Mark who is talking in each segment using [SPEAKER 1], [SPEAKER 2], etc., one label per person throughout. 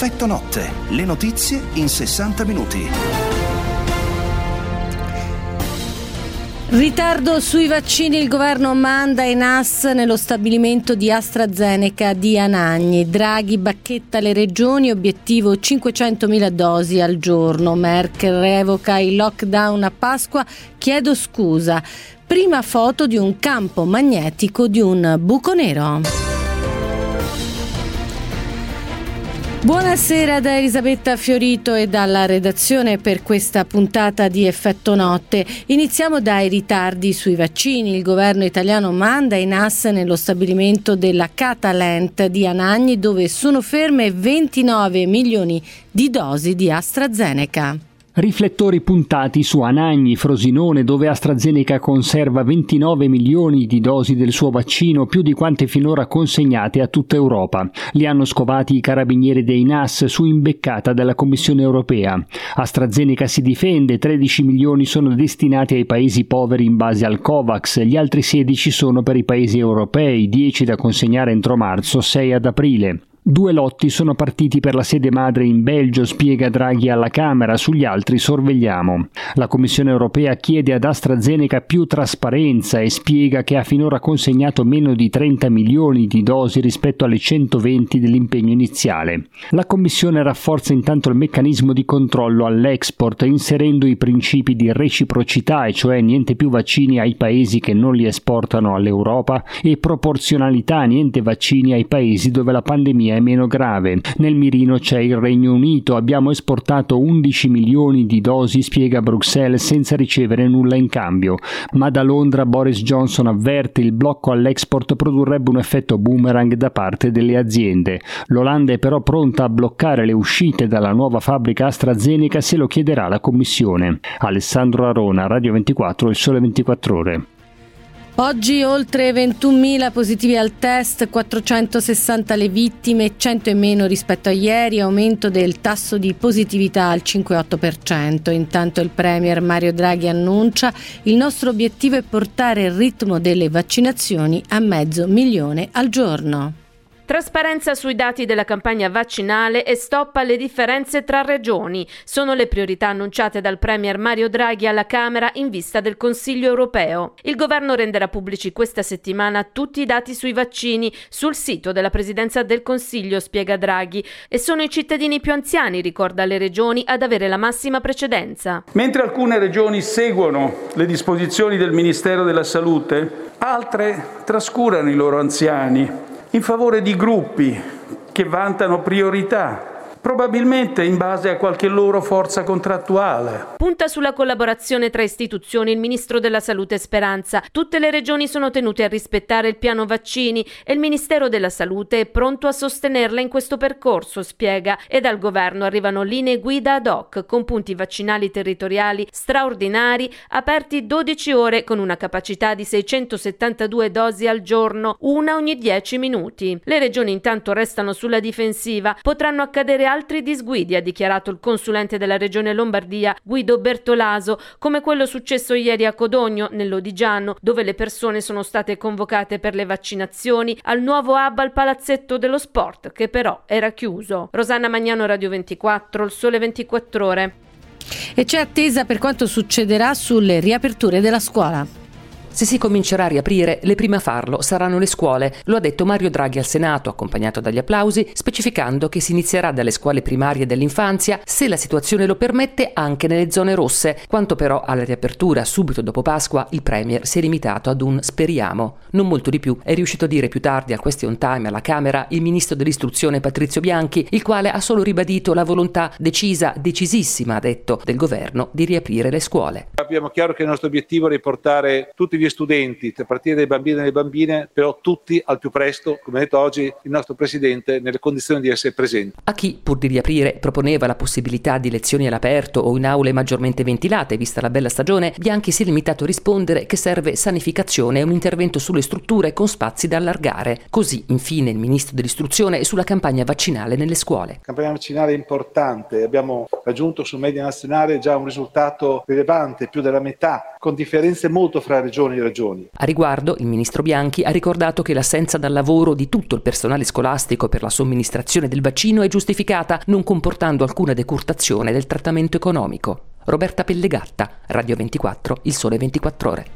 [SPEAKER 1] Effetto notte, le notizie in 60 minuti.
[SPEAKER 2] Ritardo sui vaccini, il governo manda i NAS nello stabilimento di AstraZeneca di Anagni. Draghi bacchetta le regioni, obiettivo 500.000 dosi al giorno. Merkel revoca il lockdown a Pasqua, chiedo scusa. Prima foto di un campo magnetico di un buco nero. Buonasera da Elisabetta Fiorito e dalla redazione per questa puntata di Effetto Notte. Iniziamo dai ritardi sui vaccini. Il governo italiano manda in NAS nello stabilimento della Catalent di Anagni dove sono ferme 29 milioni di dosi di AstraZeneca.
[SPEAKER 3] Riflettori puntati su Anagni, Frosinone, dove AstraZeneca conserva 29 milioni di dosi del suo vaccino, più di quante finora consegnate a tutta Europa. Li hanno scovati i carabinieri dei NAS su imbeccata della Commissione europea. AstraZeneca si difende, 13 milioni sono destinati ai paesi poveri in base al COVAX, gli altri 16 sono per i paesi europei, 10 da consegnare entro marzo, 6 ad aprile. Due lotti sono partiti per la sede madre in Belgio, spiega Draghi alla Camera, sugli altri sorvegliamo. La Commissione europea chiede ad AstraZeneca più trasparenza e spiega che ha finora consegnato meno di 30 milioni di dosi rispetto alle 120 dell'impegno iniziale. La Commissione rafforza intanto il meccanismo di controllo all'export inserendo i principi di reciprocità, e cioè niente più vaccini ai paesi che non li esportano all'Europa, e proporzionalità, niente vaccini ai paesi dove la pandemia è meno grave. Nel mirino c'è il Regno Unito, abbiamo esportato 11 milioni di dosi, spiega Bruxelles, senza ricevere nulla in cambio. Ma da Londra Boris Johnson avverte il blocco all'export produrrebbe un effetto boomerang da parte delle aziende. L'Olanda è però pronta a bloccare le uscite dalla nuova fabbrica AstraZeneca se lo chiederà la Commissione. Alessandro Arona, Radio 24, Il Sole 24 Ore.
[SPEAKER 2] Oggi oltre 21.000 positivi al test, 460 le vittime, 100 in meno rispetto a ieri, aumento del tasso di positività al 5,8%. Intanto il Premier Mario Draghi annuncia il nostro obiettivo è portare il ritmo delle vaccinazioni a mezzo milione al giorno.
[SPEAKER 4] Trasparenza sui dati della campagna vaccinale e stop alle differenze tra regioni sono le priorità annunciate dal Premier Mario Draghi alla Camera in vista del Consiglio europeo. Il governo renderà pubblici questa settimana tutti i dati sui vaccini sul sito della Presidenza del Consiglio, spiega Draghi, e sono i cittadini più anziani, ricorda le regioni, ad avere la massima precedenza.
[SPEAKER 5] Mentre alcune regioni seguono le disposizioni del Ministero della Salute, altre trascurano i loro anziani in favore di gruppi che vantano priorità probabilmente in base a qualche loro forza contrattuale.
[SPEAKER 4] Punta sulla collaborazione tra istituzioni il Ministro della Salute Speranza. Tutte le regioni sono tenute a rispettare il piano vaccini e il Ministero della Salute è pronto a sostenerla in questo percorso, spiega, e dal governo arrivano linee guida ad hoc con punti vaccinali territoriali straordinari aperti 12 ore con una capacità di 672 dosi al giorno, una ogni 10 minuti. Le regioni intanto restano sulla difensiva, potranno accadere altri disguidi, ha dichiarato il consulente della regione Lombardia Guido Bertolaso, come quello successo ieri a Codogno, nell'Odigiano, dove le persone sono state convocate per le vaccinazioni al nuovo hub al Palazzetto dello Sport, che però era chiuso. Rosanna Magnano, Radio 24, il sole 24 ore.
[SPEAKER 2] E c'è attesa per quanto succederà sulle riaperture della scuola.
[SPEAKER 6] Se si comincerà a riaprire, le prime a farlo saranno le scuole, lo ha detto Mario Draghi al Senato, accompagnato dagli applausi, specificando che si inizierà dalle scuole primarie dell'infanzia, se la situazione lo permette, anche nelle zone rosse. Quanto però alla riapertura subito dopo Pasqua, il Premier si è limitato ad un speriamo. Non molto di più è riuscito a dire più tardi al question time alla Camera il ministro dell'istruzione Patrizio Bianchi, il quale ha solo ribadito la volontà decisa, decisissima, ha detto, del governo di riaprire le scuole.
[SPEAKER 7] Abbiamo chiaro che il nostro obiettivo è riportare tutti gli studenti, a partire dai bambini e le bambine, però tutti al più presto, come ha detto oggi il nostro Presidente, nelle condizioni di essere presenti.
[SPEAKER 6] A chi, pur di riaprire, proponeva la possibilità di lezioni all'aperto o in aule maggiormente ventilate, vista la bella stagione, Bianchi si è limitato a rispondere che serve sanificazione e un intervento sulle strutture con spazi da allargare. Così, infine, il Ministro dell'Istruzione sulla campagna vaccinale nelle scuole.
[SPEAKER 7] La campagna vaccinale è importante, abbiamo raggiunto su media nazionale già un risultato rilevante, più più della metà, con differenze molto fra regioni e regioni.
[SPEAKER 6] A riguardo, il ministro Bianchi ha ricordato che l'assenza dal lavoro di tutto il personale scolastico per la somministrazione del vaccino è giustificata, non comportando alcuna decurtazione del trattamento economico. Roberta Pellegatta, Radio 24, Il Sole 24 Ore.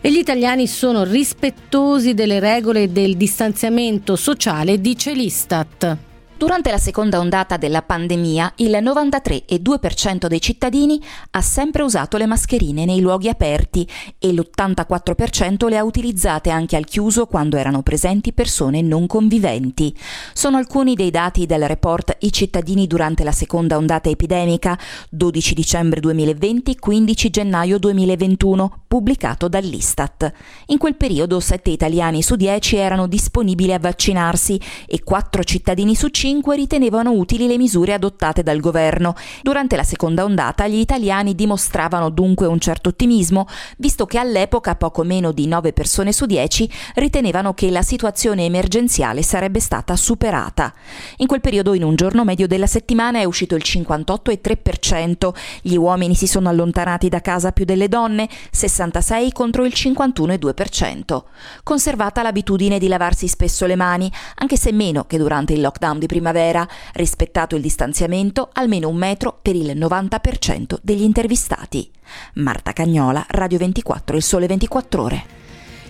[SPEAKER 2] E gli italiani sono rispettosi delle regole del distanziamento sociale, dice l'Istat.
[SPEAKER 8] Durante la seconda ondata della pandemia, il 93,2% dei cittadini ha sempre usato le mascherine nei luoghi aperti e l'84% le ha utilizzate anche al chiuso quando erano presenti persone non conviventi. Sono alcuni dei dati del report I cittadini durante la seconda ondata epidemica 12 dicembre 2020-15 gennaio 2021, pubblicato dall'Istat. In quel periodo 7 italiani su 10 erano disponibili a vaccinarsi e 4 cittadini su 5 5 ritenevano utili le misure adottate dal governo. Durante la seconda ondata gli italiani dimostravano dunque un certo ottimismo, visto che all'epoca poco meno di 9 persone su 10 ritenevano che la situazione emergenziale sarebbe stata superata. In quel periodo in un giorno medio della settimana è uscito il 58,3%, gli uomini si sono allontanati da casa più delle donne, 66 contro il 51,2%. Conservata l'abitudine di lavarsi spesso le mani, anche se meno che durante il lockdown di primavera, rispettato il distanziamento almeno un metro per il 90% degli intervistati. Marta Cagnola, Radio 24, Il Sole 24 Ore.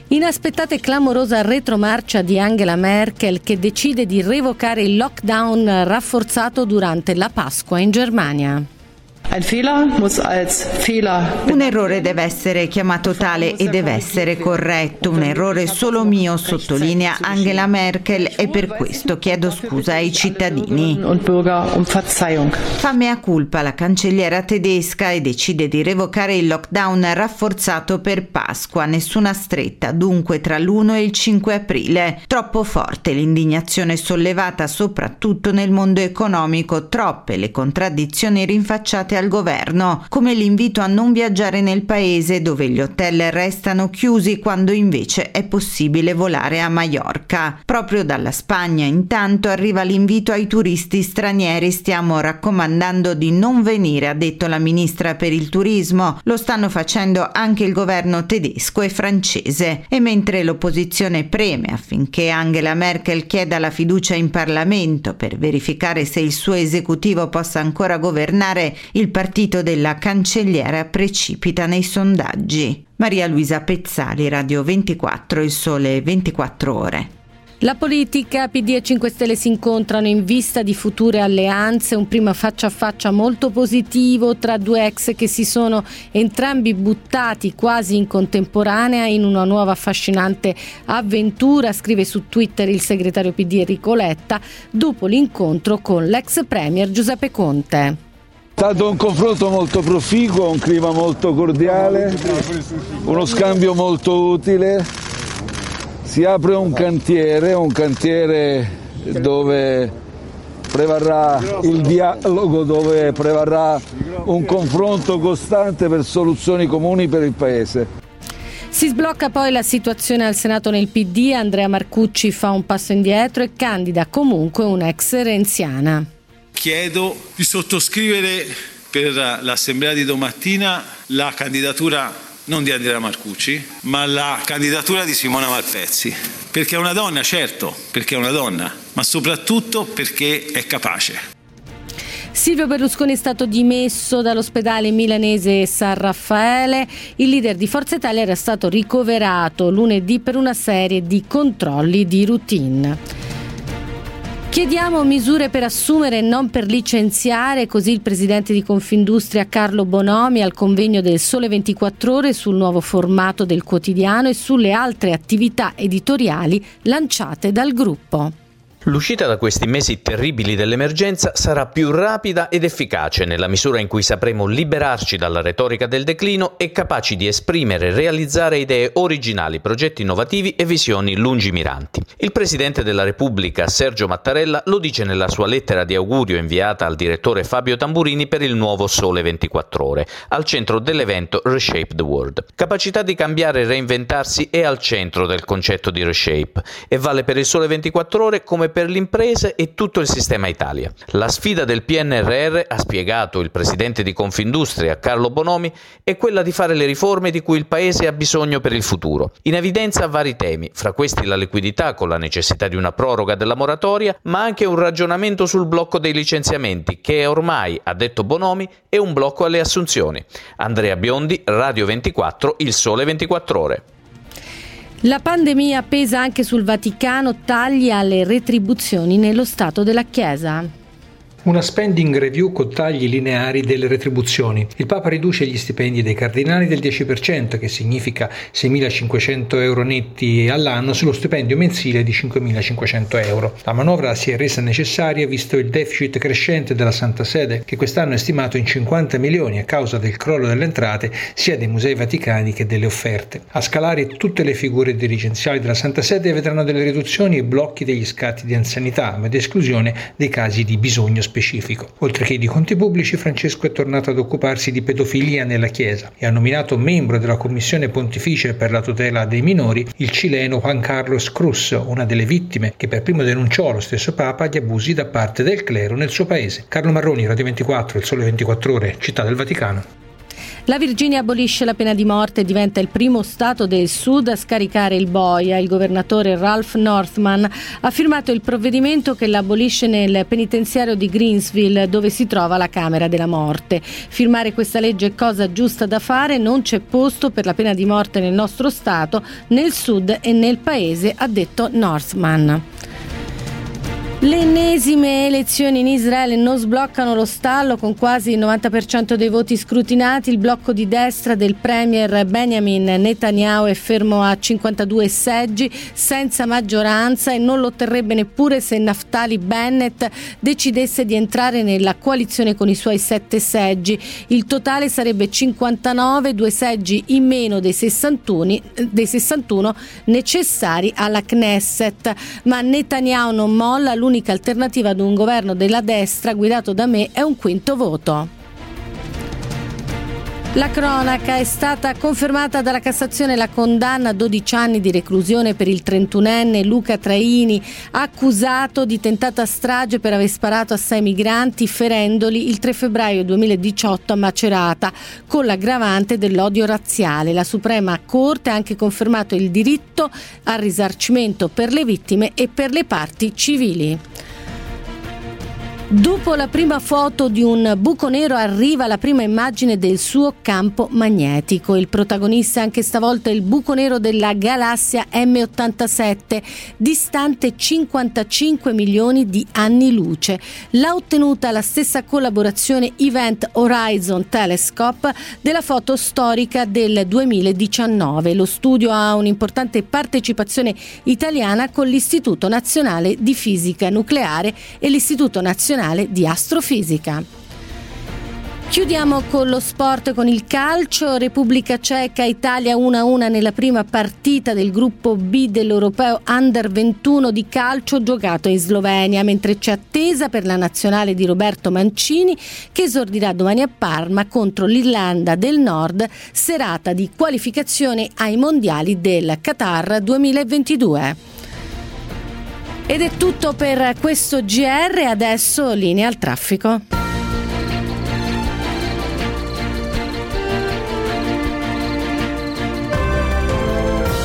[SPEAKER 2] Inaspettata e clamorosa retromarcia di Angela Merkel che decide di revocare il lockdown rafforzato durante la Pasqua in Germania.
[SPEAKER 9] Un errore deve essere chiamato tale e deve essere corretto. Un errore solo mio, sottolinea Angela Merkel, e per questo chiedo scusa ai cittadini. Fa mea culpa la cancelliera tedesca e decide di revocare il lockdown rafforzato per Pasqua. Nessuna stretta, dunque, tra l'1 e il 5 aprile. Troppo forte l'indignazione sollevata soprattutto nel mondo economico, troppe le contraddizioni rinfacciate al governo, come l'invito a non viaggiare nel paese dove gli hotel restano chiusi quando invece è possibile volare a Maiorca. Proprio dalla Spagna intanto arriva l'invito ai turisti stranieri, stiamo raccomandando di non venire, ha detto la ministra per il turismo, lo stanno facendo anche il governo tedesco e francese. E mentre l'opposizione preme affinché Angela Merkel chieda la fiducia in Parlamento per verificare se il suo esecutivo possa ancora governare, il il partito della cancelliera precipita nei sondaggi. Maria Luisa Pezzali, Radio 24, Il Sole 24 Ore.
[SPEAKER 2] La politica, PD e 5 Stelle si incontrano in vista di future alleanze, un primo faccia a faccia molto positivo tra due ex che si sono entrambi buttati quasi in contemporanea in una nuova affascinante avventura, scrive su Twitter il segretario PD Enrico Letta, dopo l'incontro con l'ex premier Giuseppe Conte.
[SPEAKER 10] È stato un confronto molto proficuo, un clima molto cordiale, uno scambio molto utile. Si apre un cantiere, un cantiere dove prevarrà il dialogo, dove prevarrà un confronto costante per soluzioni comuni per il Paese.
[SPEAKER 2] Si sblocca poi la situazione al Senato nel PD, Andrea Marcucci fa un passo indietro e candida comunque un'ex renziana
[SPEAKER 11] chiedo di sottoscrivere per l'assemblea di domattina la candidatura non di Andrea Marcucci, ma la candidatura di Simona Malpezzi, perché è una donna, certo, perché è una donna, ma soprattutto perché è capace.
[SPEAKER 2] Silvio Berlusconi è stato dimesso dall'ospedale milanese San Raffaele. Il leader di Forza Italia era stato ricoverato lunedì per una serie di controlli di routine. Chiediamo misure per assumere e non per licenziare, così il presidente di Confindustria Carlo Bonomi al convegno del Sole 24 ore sul nuovo formato del quotidiano e sulle altre attività editoriali lanciate dal gruppo.
[SPEAKER 12] L'uscita da questi mesi terribili dell'emergenza sarà più rapida ed efficace nella misura in cui sapremo liberarci dalla retorica del declino e capaci di esprimere e realizzare idee originali, progetti innovativi e visioni lungimiranti. Il Presidente della Repubblica, Sergio Mattarella, lo dice nella sua lettera di augurio inviata al direttore Fabio Tamburini per il nuovo Sole 24 ore, al centro dell'evento Reshape the World. Capacità di cambiare e reinventarsi è al centro del concetto di Reshape e vale per il Sole 24 ore come per le imprese e tutto il sistema Italia. La sfida del PNRR, ha spiegato il presidente di Confindustria Carlo Bonomi, è quella di fare le riforme di cui il Paese ha bisogno per il futuro. In evidenza vari temi, fra questi la liquidità con la necessità di una proroga della moratoria, ma anche un ragionamento sul blocco dei licenziamenti che ormai, ha detto Bonomi, è un blocco alle assunzioni. Andrea Biondi, Radio 24, Il Sole 24 Ore.
[SPEAKER 2] La pandemia pesa anche sul Vaticano, tagli alle retribuzioni nello Stato della Chiesa
[SPEAKER 13] una spending review con tagli lineari delle retribuzioni. Il Papa riduce gli stipendi dei cardinali del 10%, che significa 6.500 euro netti all'anno sullo stipendio mensile di 5.500 euro. La manovra si è resa necessaria visto il deficit crescente della Santa Sede, che quest'anno è stimato in 50 milioni a causa del crollo delle entrate sia dei musei vaticani che delle offerte. A scalare tutte le figure dirigenziali della Santa Sede vedranno delle riduzioni e blocchi degli scatti di anzianità, ma ad esclusione dei casi di bisogno specifico specifico. Oltre che di conti pubblici, Francesco è tornato ad occuparsi di pedofilia nella Chiesa e ha nominato membro della Commissione Pontificia per la tutela dei minori il cileno Juan Carlos Cruz, una delle vittime che per primo denunciò lo stesso Papa gli abusi da parte del clero nel suo paese. Carlo Marroni, Radio 24, Il Sole 24 Ore, Città del Vaticano.
[SPEAKER 2] La Virginia abolisce la pena di morte e diventa il primo Stato del Sud a scaricare il boia. Il governatore Ralph Northman ha firmato il provvedimento che l'abolisce nel penitenziario di Greensville dove si trova la Camera della Morte. Firmare questa legge è cosa giusta da fare, non c'è posto per la pena di morte nel nostro Stato, nel Sud e nel Paese, ha detto Northman. Le ennesime elezioni in Israele non sbloccano lo stallo con quasi il 90% dei voti scrutinati. Il blocco di destra del premier Benjamin Netanyahu è fermo a 52 seggi senza maggioranza e non lo otterrebbe neppure se Naftali Bennett decidesse di entrare nella coalizione con i suoi sette seggi. Il totale sarebbe 59, due seggi in meno dei 61, dei 61 necessari alla Knesset. Ma Netanyahu non molla, l'unica alternativa ad un governo della destra guidato da me è un quinto voto. La cronaca è stata confermata dalla Cassazione la condanna a 12 anni di reclusione per il 31enne Luca Traini, accusato di tentata strage per aver sparato a sei migranti ferendoli il 3 febbraio 2018 a Macerata, con l'aggravante dell'odio razziale. La Suprema Corte ha anche confermato il diritto al risarcimento per le vittime e per le parti civili. Dopo la prima foto di un buco nero arriva la prima immagine del suo campo magnetico. Il protagonista anche stavolta è il buco nero della galassia M87, distante 55 milioni di anni luce. L'ha ottenuta la stessa collaborazione Event Horizon Telescope della foto storica del 2019. Lo studio ha un'importante partecipazione italiana con l'Istituto Nazionale di Fisica Nucleare e l'Istituto Nazionale Nazionale di Astrofisica. Chiudiamo con lo sport, con il calcio. Repubblica Ceca, Italia 1-1 nella prima partita del gruppo B dell'Europeo Under 21 di calcio giocato in Slovenia, mentre c'è attesa per la nazionale di Roberto Mancini che esordirà domani a Parma contro l'Irlanda del Nord, serata di qualificazione ai mondiali del Qatar 2022. Ed è tutto per questo GR, adesso linea al traffico.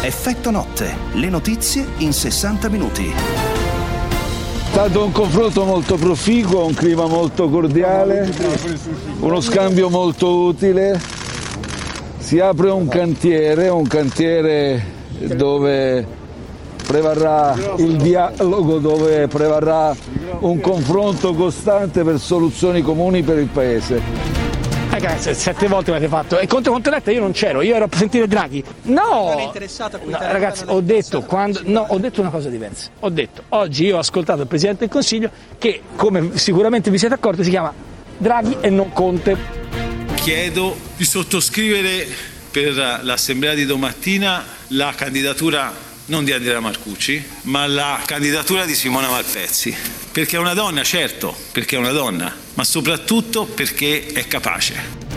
[SPEAKER 1] Effetto notte, le notizie in 60 minuti.
[SPEAKER 10] È stato un confronto molto proficuo, un clima molto cordiale, uno scambio molto utile. Si apre un cantiere, un cantiere dove prevarrà il dialogo, dove prevarrà un confronto costante per soluzioni comuni per il Paese.
[SPEAKER 14] Ragazzi, sette volte mi avete fatto e contro Conteletta io non c'ero, io ero a sentire Draghi. No! no ragazzi, ho detto, quando, no, ho detto una cosa diversa. Ho detto, oggi io ho ascoltato il Presidente del Consiglio che, come sicuramente vi siete accorti, si chiama Draghi e non Conte.
[SPEAKER 11] Chiedo di sottoscrivere per l'assemblea di domattina la candidatura non di Andrea Marcucci, ma la candidatura di Simona Malpezzi. Perché è una donna, certo, perché è una donna, ma soprattutto perché è capace.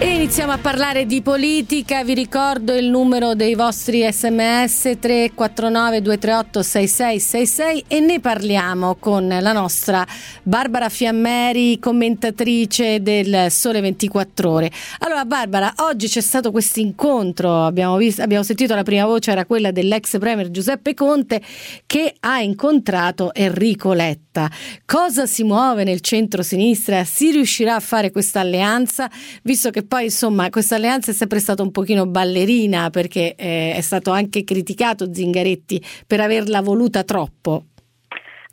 [SPEAKER 2] E iniziamo a parlare di politica, vi ricordo il numero dei vostri sms 349 238 6666 e ne parliamo con la nostra Barbara Fiammeri, commentatrice del Sole 24 Ore. Allora Barbara, oggi c'è stato questo incontro, abbiamo, visto, abbiamo sentito la prima voce, era quella dell'ex premier Giuseppe Conte che ha incontrato Enrico Letta. Cosa si muove nel centro-sinistra? Si riuscirà a fare questa alleanza, visto che poi insomma questa alleanza è sempre stata un pochino ballerina perché eh, è stato anche criticato Zingaretti per averla voluta troppo.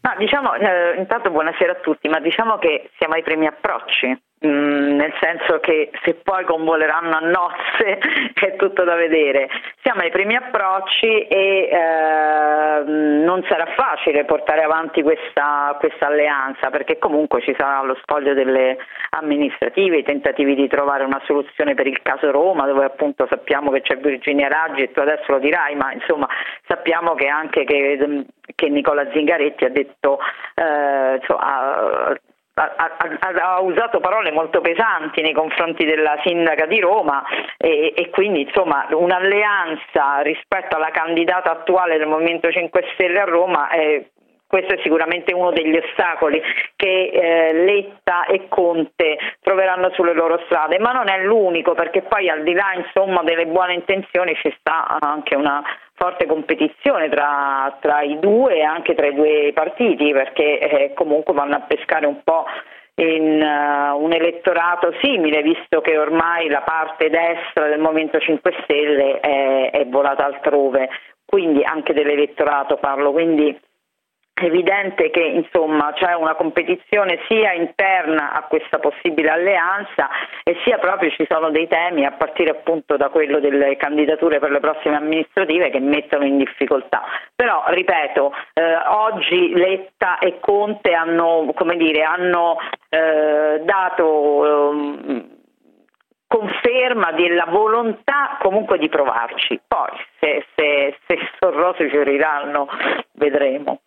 [SPEAKER 15] Ma diciamo, eh, intanto buonasera a tutti, ma diciamo che siamo ai primi approcci. Mm, nel senso che se poi convoleranno a nozze è tutto da vedere. Siamo ai primi approcci e eh, non sarà facile portare avanti questa, questa, alleanza perché comunque ci sarà lo spoglio delle amministrative, i tentativi di trovare una soluzione per il caso Roma dove appunto sappiamo che c'è Virginia Raggi e tu adesso lo dirai, ma insomma sappiamo che anche che, che Nicola Zingaretti ha detto eh, insomma, ha, ha, ha, usato parole molto pesanti nei confronti della sindaca di Roma e, e, quindi insomma un'alleanza rispetto alla candidata attuale del Movimento 5 Stelle a Roma è questo è sicuramente uno degli ostacoli che eh, Letta e Conte troveranno sulle loro strade, ma non è l'unico perché poi al di là insomma, delle buone intenzioni ci sta anche una forte competizione tra, tra i due e anche tra i due partiti perché eh, comunque vanno a pescare un po' in uh, un elettorato simile, visto che ormai la parte destra del Movimento 5 Stelle è, è volata altrove, quindi anche dell'elettorato parlo, quindi è evidente che insomma, c'è una competizione sia interna a questa possibile alleanza e sia proprio ci sono dei temi a partire appunto da quello delle candidature per le prossime amministrative che mettono in difficoltà. Però ripeto, eh, oggi Letta e Conte hanno, dire, hanno eh, dato eh, conferma della volontà comunque di provarci. Poi se, se, se sono rose fioriranno vedremo.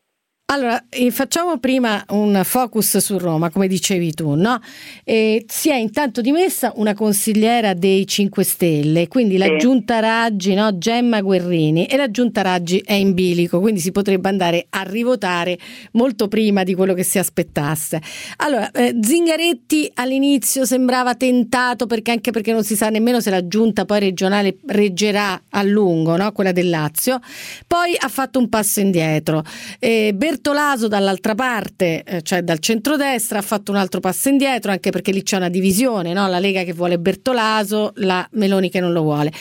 [SPEAKER 2] Allora, eh, facciamo prima un focus su Roma, come dicevi tu, no? Eh, si è intanto dimessa una consigliera dei 5 Stelle, quindi sì. la giunta Raggi, no? Gemma Guerrini, e la giunta Raggi è in bilico, quindi si potrebbe andare a rivotare molto prima di quello che si aspettasse. Allora, eh, Zingaretti all'inizio sembrava tentato, perché anche perché non si sa nemmeno se la giunta poi regionale reggerà a lungo, no? Quella del Lazio. Poi ha fatto un passo indietro. Eh, Bertolaso dall'altra parte, eh, cioè dal centrodestra, ha fatto un altro passo indietro, anche perché lì c'è una divisione, no? la Lega che vuole Bertolaso, la Meloni che non lo vuole.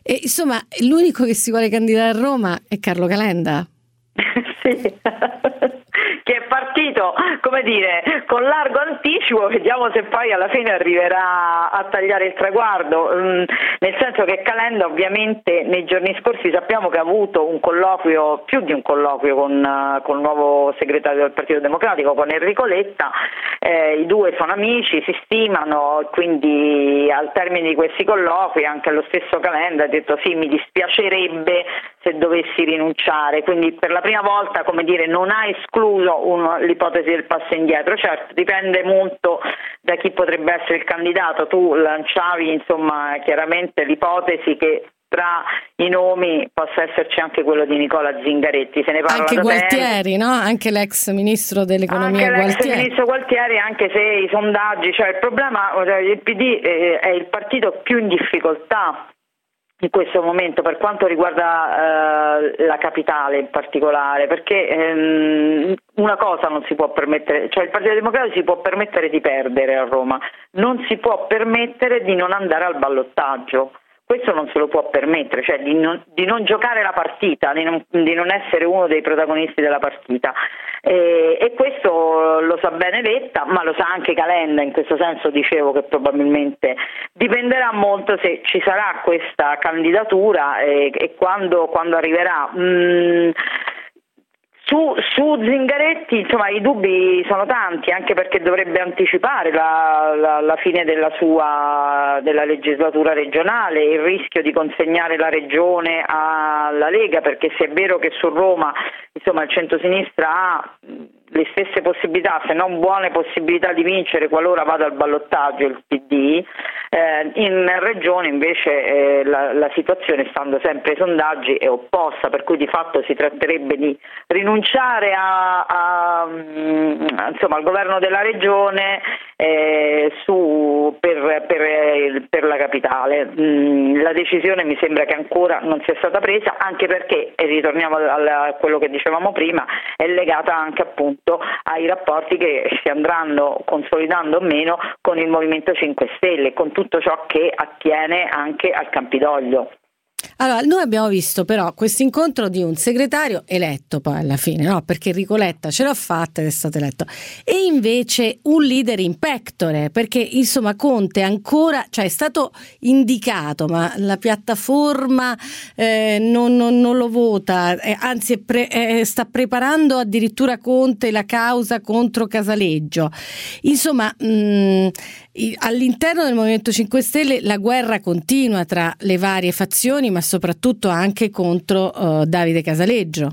[SPEAKER 2] E, insomma, l'unico che si vuole candidare a Roma è Carlo Calenda.
[SPEAKER 15] sì che partito, come dire, con largo anticipo, vediamo se poi alla fine arriverà a tagliare il traguardo, mm, nel senso che Calenda ovviamente nei giorni scorsi sappiamo che ha avuto un colloquio, più di un colloquio con, uh, con il nuovo segretario del Partito Democratico, con Enrico Letta, eh, i due sono amici, si stimano, quindi al termine di questi colloqui anche lo stesso Calenda ha detto sì, mi dispiacerebbe se dovessi rinunciare, quindi per la prima volta come dire, non ha escluso un, l'ipotesi del passo indietro, certo dipende molto da chi potrebbe essere il candidato, tu lanciavi insomma chiaramente l'ipotesi che tra i nomi possa esserci anche quello di Nicola Zingaretti. Se ne parla
[SPEAKER 2] anche Gualtieri, no? Anche l'ex ministro dell'economia
[SPEAKER 15] anche
[SPEAKER 2] Gualtieri.
[SPEAKER 15] L'ex ministro Gualtieri, anche se i sondaggi, cioè il problema, cioè il PD eh, è il partito più in difficoltà in questo momento per quanto riguarda eh, la capitale in particolare, perché ehm, una cosa non si può permettere, cioè il Partito Democratico si può permettere di perdere a Roma, non si può permettere di non andare al ballottaggio questo non se lo può permettere, cioè di non, di non giocare la partita, di non, di non, essere uno dei protagonisti della partita. E, e, questo lo sa bene Letta, ma lo sa anche Calenda, in questo senso dicevo che probabilmente dipenderà molto se ci sarà questa candidatura e, e quando, quando, arriverà. Mm, su, su, Zingaretti insomma, i dubbi sono tanti anche perché dovrebbe anticipare la, la, la fine della sua della legislatura regionale, il rischio di consegnare la regione alla Lega perché se è vero che su Roma insomma, il centrosinistra ha le stesse possibilità, se non buone possibilità di vincere qualora vada al ballottaggio il PD, eh, in regione invece eh, la, la, situazione, stando sempre ai sondaggi, è opposta, per cui di fatto si tratterebbe di rinunciare a, a, mm, insomma, al governo della regione eh, su, per, per, per, la capitale. Mm, la decisione mi sembra che ancora non sia stata presa, anche perché, e ritorniamo a quello che dicevamo prima, è legata anche appunto ai rapporti che si andranno consolidando o meno con il Movimento 5 Stelle, con tutto ciò che attiene anche al Campidoglio.
[SPEAKER 2] Allora, noi abbiamo visto però questo incontro di un segretario eletto poi alla fine, no? Perché Ricoletta ce l'ha fatta ed è stato eletto. E invece un leader in pectore, perché insomma Conte ancora, cioè è stato indicato, ma la piattaforma eh, non, non, non, lo vota, eh, anzi pre, eh, sta preparando addirittura Conte la causa contro Casaleggio. Insomma, mh, mm, all'interno del Movimento 5 Stelle la guerra continua tra le varie fazioni, ma soprattutto anche contro uh, Davide Casaleggio.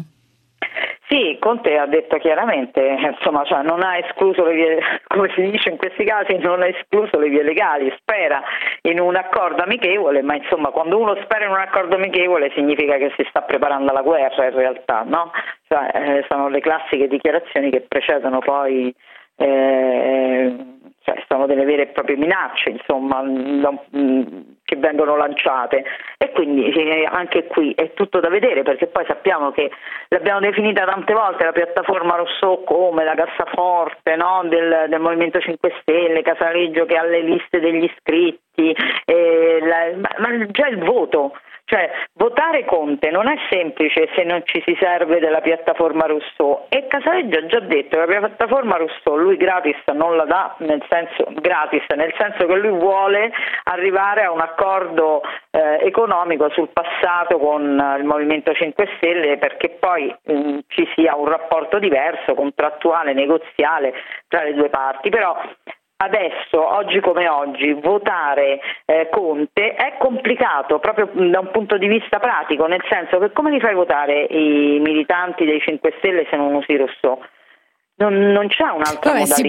[SPEAKER 15] Sì, Conte ha detto chiaramente, insomma, cioè non ha escluso le vie, come si dice in questi casi, non ha escluso le vie legali, spera in un accordo amichevole, ma insomma quando uno spera in un accordo amichevole significa che si sta preparando alla guerra in realtà, no? Cioè, eh, sono le classiche dichiarazioni che precedono poi eh, cioè sono delle vere e proprie minacce insomma, che vengono lanciate e quindi anche qui è tutto da vedere perché poi sappiamo che l'abbiamo definita tante volte la piattaforma Rousseau come la cassaforte no? del, del, Movimento 5 Stelle, Casaleggio che ha le liste degli iscritti, eh, la, ma, ma già il voto cioè, votare Conte non è semplice se non ci si serve della piattaforma Rousseau e Casaleggio ha già detto che la piattaforma Rousseau lui gratis non la dà, nel senso, gratis, nel senso che lui vuole arrivare a un accordo eh, economico sul passato con eh, il Movimento 5 Stelle perché poi mh, mm, ci sia un rapporto diverso, contrattuale, negoziale tra le due parti. Però adesso, oggi come oggi, votare eh, Conte è complicato proprio da un punto di vista pratico, nel senso che come li fai votare i militanti dei 5 Stelle se non usi Rousseau? Non, non, c'è un'altra Vabbè,
[SPEAKER 2] si,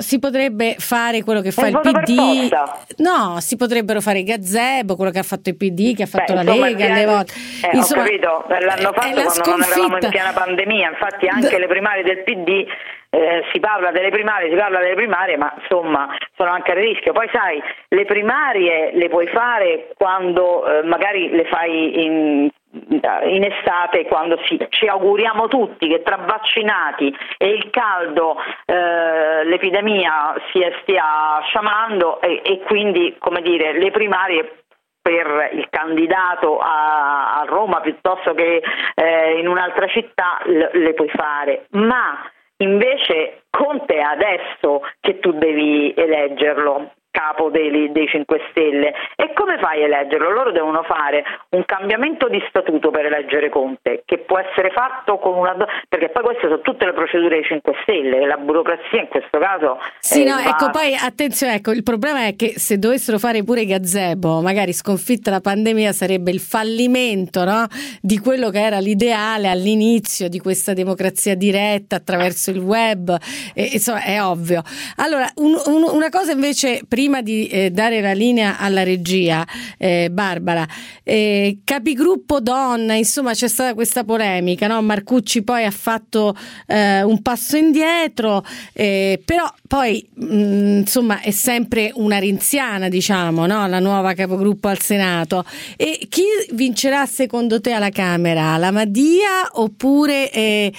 [SPEAKER 2] si, potrebbe fare quello che fa il, il PD. No, si potrebbero fare i gazebo, quello che ha fatto il PD, che ha fatto Beh, la insomma, Lega alle volte.
[SPEAKER 15] Eh, insomma, ho capito, l'hanno fatto quando sconfitta. non eravamo in piena pandemia, infatti anche D- le primarie del PD eh, si parla delle primarie, si parla delle primarie, ma insomma sono anche a rischio. Poi sai, le primarie le puoi fare quando eh, magari le fai in, in estate quando si, ci auguriamo tutti che tra vaccinati e il caldo eh, l'epidemia si stia sciamando e, e, quindi dire le primarie per il candidato a, a Roma piuttosto che eh, in un'altra città le, puoi fare. Ma Invece Conte adesso che tu devi eleggerlo capo dei, dei 5 Stelle. E come fai a eleggerlo? Loro devono fare un cambiamento di statuto per eleggere Conte, che può essere fatto con una... perché poi queste sono tutte le procedure dei 5 Stelle, la burocrazia in questo caso...
[SPEAKER 2] Sì, no, ecco, poi attenzione, ecco, il problema è che se dovessero fare pure gazebo, magari sconfitta la pandemia sarebbe il fallimento no? di quello che era l'ideale all'inizio di questa democrazia diretta attraverso il web, e, insomma è ovvio. Allora, un, un, una cosa invece... Prima prima di eh, dare la linea alla regia, eh, Barbara, eh, capigruppo donna, insomma c'è stata questa polemica, no? Marcucci poi ha fatto eh, un passo indietro, eh, però poi mh, mm, insomma è sempre una renziana, diciamo, no? la nuova capogruppo al Senato. E chi vincerà secondo te alla Camera? La Madia oppure eh,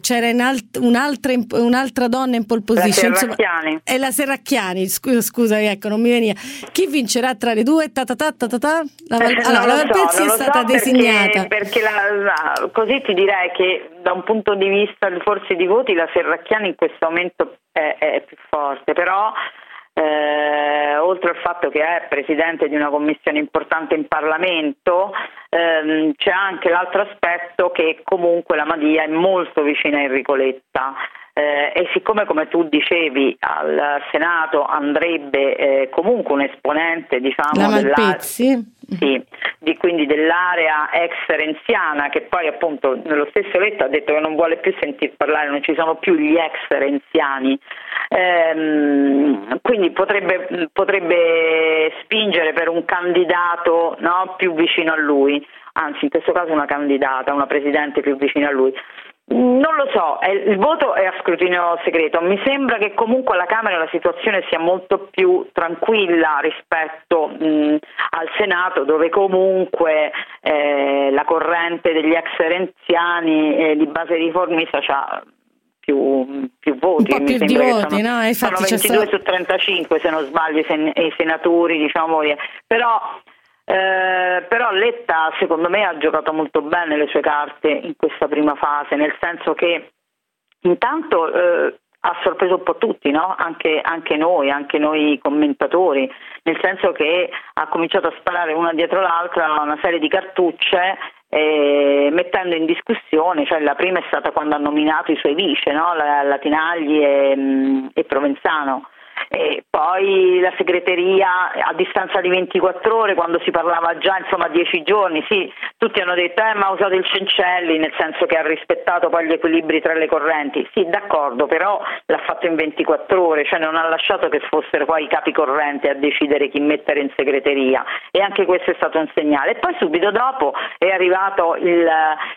[SPEAKER 2] c'era un'altra, un'altra, donna in pole position?
[SPEAKER 15] La Serracchiani.
[SPEAKER 2] è la Serracchiani, scusa scusami, ecco, non mi veniva. Chi vincerà tra le due? Ta ta ta ta ta?
[SPEAKER 15] La, Val- allora, la Valpezzi so, è stata so designata. Perché, perché la, così ti direi che da un punto di vista forse di voti la Serracchiani in questo momento è, è più forte, però eh, oltre al fatto che è presidente di una commissione importante in Parlamento, ehm, c'è anche l'altro aspetto che comunque la Madia è molto vicina a Enrico Letta eh, e siccome come tu dicevi al Senato andrebbe eh, comunque un esponente diciamo,
[SPEAKER 2] della, sì,
[SPEAKER 15] di, di, quindi dell'area ex renziana che poi appunto nello stesso letto ha detto che non vuole più sentir parlare, non ci sono più gli ex renziani, ehm, quindi potrebbe, potrebbe, spingere per un candidato no, più vicino a lui, anzi in questo caso una candidata, una presidente più vicina a lui. Non lo so, il voto è a scrutinio segreto, mi sembra che comunque alla Camera la situazione sia molto più tranquilla rispetto mh, al Senato dove comunque eh, la corrente degli ex renziani eh, di base riformista ha più, più, voti.
[SPEAKER 2] Un po' più di voti,
[SPEAKER 15] sono,
[SPEAKER 2] no?
[SPEAKER 15] Infatti sono 22 su 35 se non sbaglio i, sen- i senatori, diciamo, però eh, però Letta secondo me ha giocato molto bene le sue carte in questa prima fase, nel senso che intanto eh, ha sorpreso un po' tutti, no? anche, anche, noi, anche noi commentatori, nel senso che ha cominciato a sparare una dietro l'altra una serie di cartucce eh, mettendo in discussione, cioè la prima è stata quando ha nominato i suoi vice, no? Latinagli e, mm, e Provenzano e poi la segreteria a distanza di 24 ore, quando si parlava già insomma 10 giorni, sì, tutti hanno detto eh, ma ha usato il Cencelli, nel senso che ha rispettato poi gli equilibri tra le correnti. Sì, d'accordo, però l'ha fatto in 24 ore, cioè non ha lasciato che fossero poi i capi correnti a decidere chi mettere in segreteria e anche questo è stato un segnale. E poi subito dopo è arrivato il,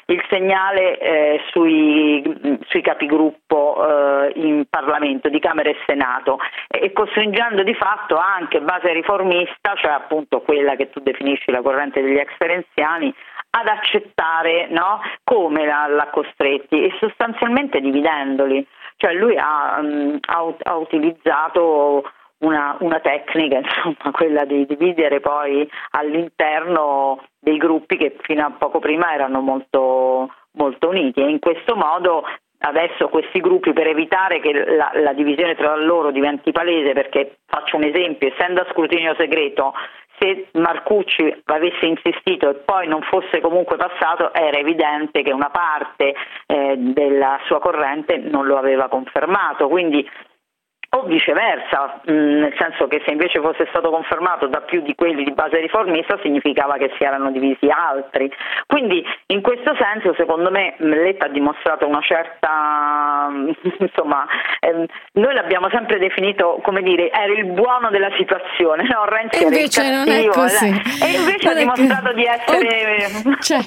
[SPEAKER 15] il segnale eh, sui, sui capigruppo eh, in Parlamento di Camera e Senato e costringendo di fatto anche base riformista, cioè appunto quella che tu definisci la corrente degli ex ferenziani, ad accettare no, come l'ha costretti e sostanzialmente dividendoli. Cioè lui ha, um, ha, ha utilizzato una, una, tecnica, insomma, quella di dividere poi all'interno dei gruppi che fino a poco prima erano molto, molto uniti e in questo modo adesso questi gruppi per evitare che la, la, divisione tra loro diventi palese, perché faccio un esempio, essendo a scrutinio segreto, se Marcucci avesse insistito e poi non fosse comunque passato, era evidente che una parte eh, della sua corrente non lo aveva confermato. Quindi o viceversa, nel senso che se invece fosse stato confermato da più di quelli di base riformista significava che si erano divisi altri. Quindi in questo senso secondo me Letta ha dimostrato una certa, insomma, ehm, noi l'abbiamo sempre definito come dire, era il buono della situazione, no? Renzi
[SPEAKER 2] e invece
[SPEAKER 15] era il
[SPEAKER 2] cattivo, non è così.
[SPEAKER 15] e invece non ha dimostrato di essere...
[SPEAKER 2] Oh, cioè,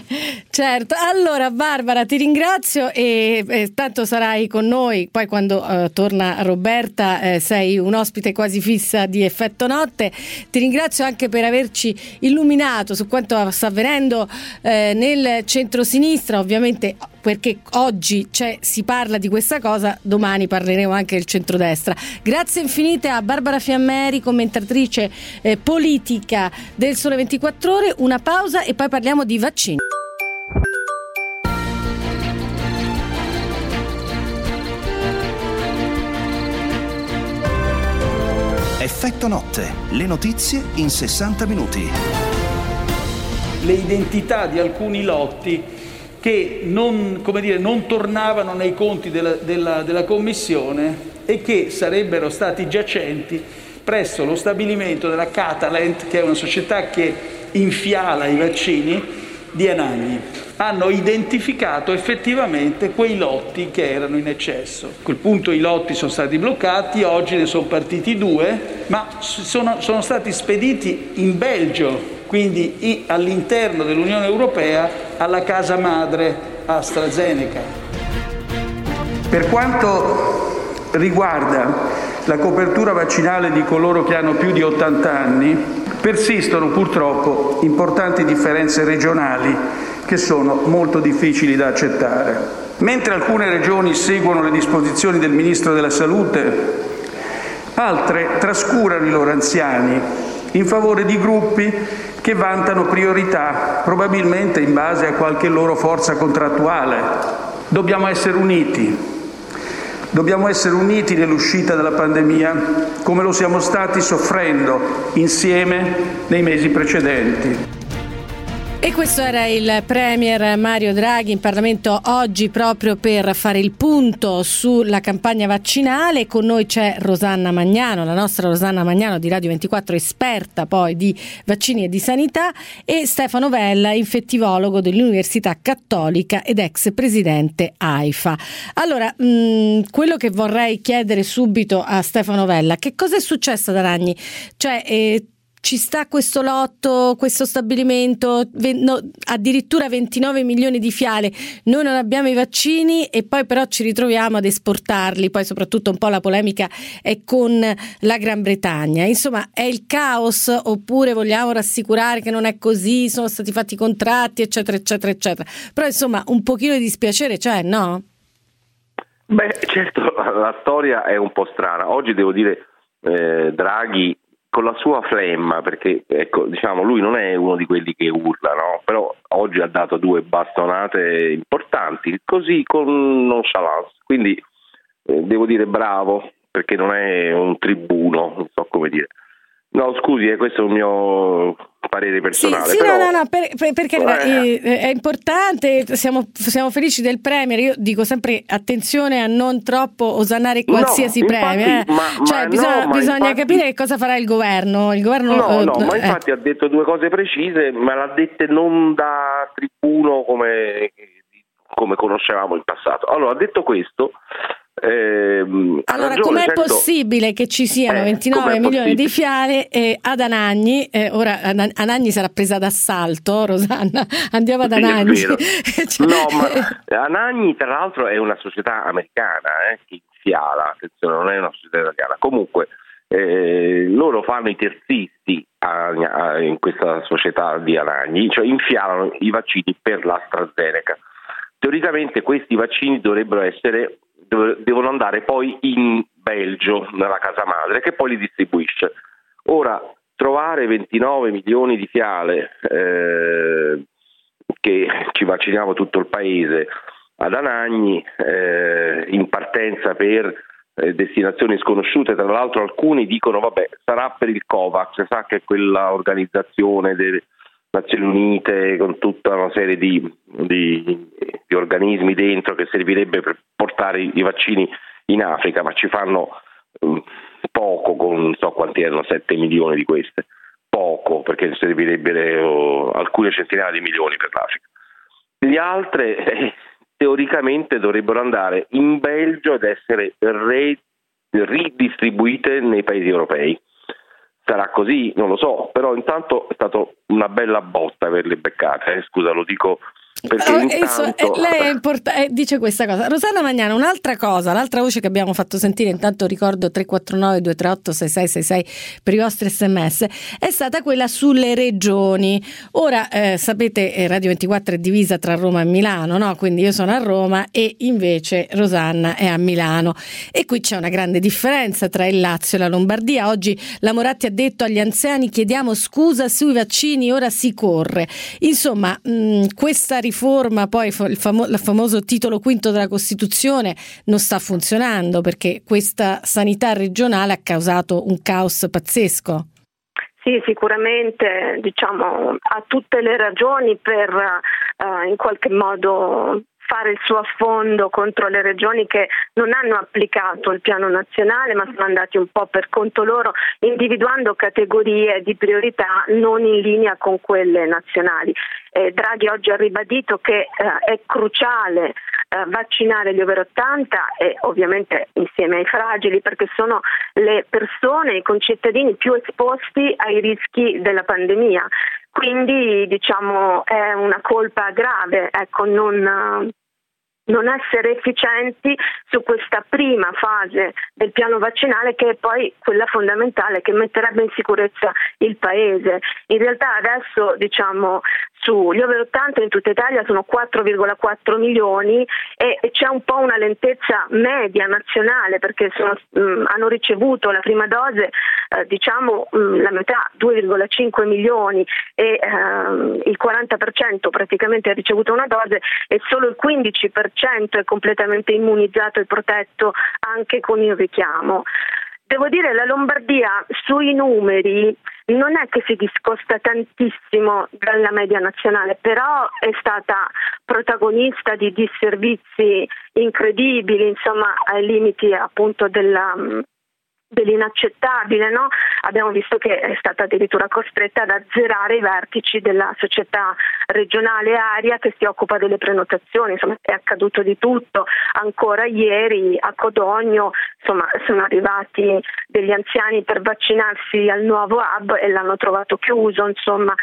[SPEAKER 2] certo, allora Barbara ti ringrazio e, e tanto sarai con noi poi quando uh, torna Roberta eh, sei un ospite quasi fissa di Effetto Notte. Ti ringrazio anche per averci illuminato su quanto sta avvenendo eh, nel centro-sinistra, ovviamente perché oggi si parla di questa cosa, domani parleremo anche del centrodestra. Grazie infinite a Barbara Fiammeri, commentatrice eh, politica del Sole 24 Ore. Una pausa e poi parliamo di vaccini.
[SPEAKER 1] Effetto notte, le notizie in 60 minuti.
[SPEAKER 5] Le identità di alcuni lotti che non, dire, non tornavano nei conti della, della, della Commissione e che sarebbero stati giacenti presso lo stabilimento della Catalent, che è una società che infiala i vaccini di Anagni hanno identificato effettivamente quei lotti che erano in eccesso. A quel punto i lotti sono stati bloccati, oggi ne sono partiti due, ma sono, sono stati spediti in Belgio, quindi all'interno dell'Unione Europea, alla casa madre AstraZeneca. Per quanto riguarda la copertura vaccinale di coloro che hanno più di 80 anni, persistono purtroppo importanti differenze regionali che sono molto difficili da accettare. Mentre alcune regioni seguono le disposizioni del Ministro della Salute, altre trascurano i loro anziani in favore di gruppi che vantano priorità, probabilmente in base a qualche loro forza contrattuale. Dobbiamo essere uniti, dobbiamo essere uniti nell'uscita dalla pandemia, come lo siamo stati soffrendo insieme nei mesi precedenti.
[SPEAKER 2] E questo era il Premier Mario Draghi in Parlamento oggi proprio per fare il punto sulla campagna vaccinale. Con noi c'è Rosanna Magnano, la nostra Rosanna Magnano di Radio 24, esperta poi di vaccini e di sanità, e Stefano Vella, infettivologo dell'Università Cattolica ed ex presidente AIFA. Allora, mh, quello che vorrei chiedere subito a Stefano Vella, che cosa è successo ad Aragni? Cioè, eh, ci sta questo lotto, questo stabilimento, no, addirittura 29 milioni di fiale, noi non abbiamo i vaccini e poi però ci ritroviamo ad esportarli, poi soprattutto un po' la polemica è con la Gran Bretagna. Insomma, è il caos oppure vogliamo rassicurare che non è così, sono stati fatti i contratti, eccetera, eccetera, eccetera. Però insomma, un pochino di dispiacere c'è, no?
[SPEAKER 16] Beh, certo, la storia è un po' strana. Oggi devo dire eh, Draghi con la sua flemma, perché ecco, diciamo, lui non è uno di quelli che urla, no? però oggi ha dato due bastonate importanti, così con nonchalance. Quindi eh, devo dire bravo, perché non è un tribuno, non so come dire. No, scusi, eh, questo è il mio parere personale.
[SPEAKER 2] Sì, sì
[SPEAKER 16] però...
[SPEAKER 2] no, no, no, per, per, perché eh. è importante, siamo, siamo, felici del Premier, io dico sempre attenzione a non troppo osannare qualsiasi no, premio, eh.
[SPEAKER 16] ma,
[SPEAKER 2] cioè
[SPEAKER 16] ma
[SPEAKER 2] bisogna,
[SPEAKER 16] no,
[SPEAKER 2] bisogna
[SPEAKER 16] infatti...
[SPEAKER 2] capire che cosa farà il governo. Il governo
[SPEAKER 16] no,
[SPEAKER 2] eh,
[SPEAKER 16] no, ma infatti ha detto due cose precise, ma l'ha dette non da tribuno come, come conoscevamo in passato. Allora, detto questo,
[SPEAKER 2] Ehm, allora, com'è certo... possibile che ci siano eh, 29 milioni di fiale eh, ad Anagni? Eh, ora Anagni sarà presa d'assalto, Rosanna. Andiamo ad Anagni.
[SPEAKER 16] cioè... No, ma Anagni, tra l'altro, è una società americana eh, che infiala, attenzione, non è una società italiana. Comunque, eh, loro fanno i terzisti a, a, in questa società di Anagni, cioè infialano i vaccini per l'AstraZeneca. Teoricamente questi vaccini dovrebbero essere devono andare poi in Belgio, nella casa madre, che poi li distribuisce. Ora, trovare 29 milioni di fiale eh, che ci vacciniamo tutto il paese ad Anagni eh, in partenza per eh, destinazioni sconosciute, tra l'altro alcuni dicono vabbè sarà per il COVAX, sa che è quella organizzazione delle Nazioni Unite con tutta una serie di, di, di organismi dentro che servirebbe per portare i vaccini in Africa, ma ci fanno um, poco con non so quanti erano, 7 milioni di queste, poco perché servirebbero alcune centinaia di milioni per l'Africa. Le altre eh, teoricamente dovrebbero andare in Belgio ed essere re, ridistribuite nei paesi europei sarà così, non lo so, però intanto è stata una bella botta averle beccate, eh, scusa lo dico perché oh, intanto...
[SPEAKER 2] lei import- eh, dice questa cosa. Rosanna Magnana, un'altra cosa, l'altra voce che abbiamo fatto sentire, intanto ricordo 349 238 6666 per i vostri sms, è stata quella sulle regioni. Ora eh, sapete eh, Radio 24 è divisa tra Roma e Milano, no? quindi io sono a Roma e invece Rosanna è a Milano. E qui c'è una grande differenza tra il Lazio e la Lombardia. Oggi la Moratti ha detto agli anziani chiediamo scusa sui vaccini, ora si corre. Insomma, mh, questa riforma riforma, poi il, famo- il famoso titolo quinto della Costituzione non sta funzionando perché questa sanità regionale ha causato un caos pazzesco.
[SPEAKER 17] Sì, sicuramente diciamo, ha tutte le ragioni per uh, in qualche modo fare il suo affondo contro le regioni che non hanno applicato il piano nazionale ma sono andati un po' per conto loro individuando categorie di priorità non in linea con quelle nazionali. Eh, Draghi oggi ha ribadito che eh, è cruciale eh, vaccinare gli over 80 e ovviamente insieme ai fragili perché sono le persone, i concittadini più esposti ai rischi della pandemia. Quindi diciamo è una colpa grave, ecco, non, non essere efficienti su questa prima fase del piano vaccinale che è poi quella fondamentale che metterebbe in sicurezza il paese. In realtà adesso diciamo sugli over 80 in tutta Italia sono 4,4 milioni e, c'è un po' una lentezza media nazionale perché sono, mh, hanno ricevuto la prima dose eh, diciamo mh, la metà 2,5 milioni e ehm, il 40% praticamente ha ricevuto una dose e solo il 15% è completamente immunizzato e protetto anche con il richiamo. Devo dire la Lombardia sui numeri non è che si discosta tantissimo dalla media nazionale, però è stata protagonista di disservizi incredibili, insomma ai limiti appunto della, dell'inaccettabile, no? abbiamo visto che è stata addirittura costretta ad azzerare i vertici della società regionale Aria che si occupa delle prenotazioni, insomma è accaduto di tutto, ancora ieri a Codogno insomma, sono arrivati degli anziani per vaccinarsi al nuovo hub e l'hanno trovato chiuso, insomma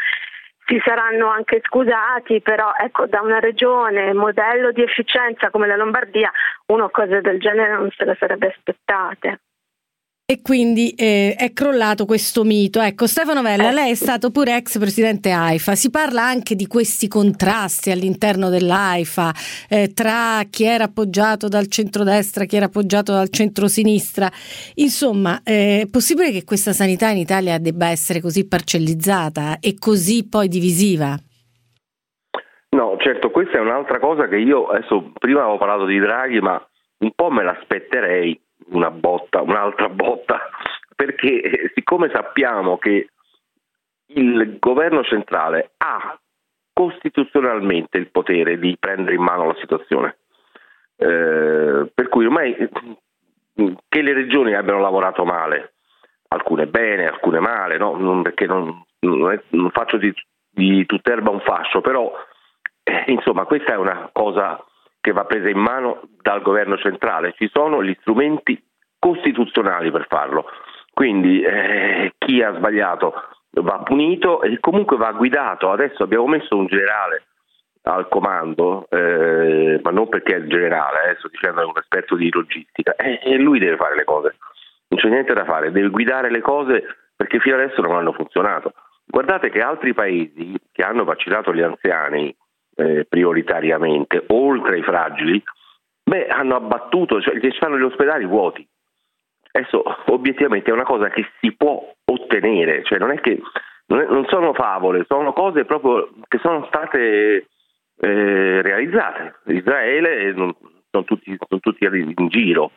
[SPEAKER 17] si saranno anche scusati, però ecco, da una regione modello di efficienza come la Lombardia uno cose del genere non se le sarebbe aspettate.
[SPEAKER 2] E quindi eh, è crollato questo mito. Ecco, Stefano Vella, lei è stato pure ex presidente AIFA. Si parla anche di questi contrasti all'interno dell'AIFA eh, tra chi era appoggiato dal centrodestra, chi era appoggiato dal centrosinistra. Insomma, eh, è possibile che questa sanità in Italia debba essere così parcellizzata e così poi divisiva?
[SPEAKER 16] No, certo, questa è un'altra cosa che io adesso prima avevo parlato di Draghi, ma un po' me l'aspetterei una botta, un'altra botta, perché siccome sappiamo che il governo centrale ha costituzionalmente il potere di prendere in mano la situazione, eh, per cui ormai che le regioni abbiano lavorato male, alcune bene, alcune male, no? non, perché non, non, è, non faccio di, di tutt'erba un fascio, però eh, insomma questa è una cosa che va presa in mano dal governo centrale, ci sono gli strumenti costituzionali per farlo. Quindi eh, chi ha sbagliato va punito e comunque va guidato. Adesso abbiamo messo un generale al comando, eh, ma non perché è il generale, eh, sto dicendo è un esperto di logistica, e, e lui deve fare le cose, non c'è niente da fare, deve guidare le cose perché fino adesso non hanno funzionato. Guardate che altri paesi che hanno vaccinato gli anziani eh, prioritariamente, oltre ai fragili, beh, hanno abbattuto, cioè ci stanno gli ospedali vuoti. Adesso obiettivamente è una cosa che si può ottenere, cioè non che non, è, non sono favole, sono cose proprio che sono state eh, realizzate. Israele non, sono, tutti, sono tutti in giro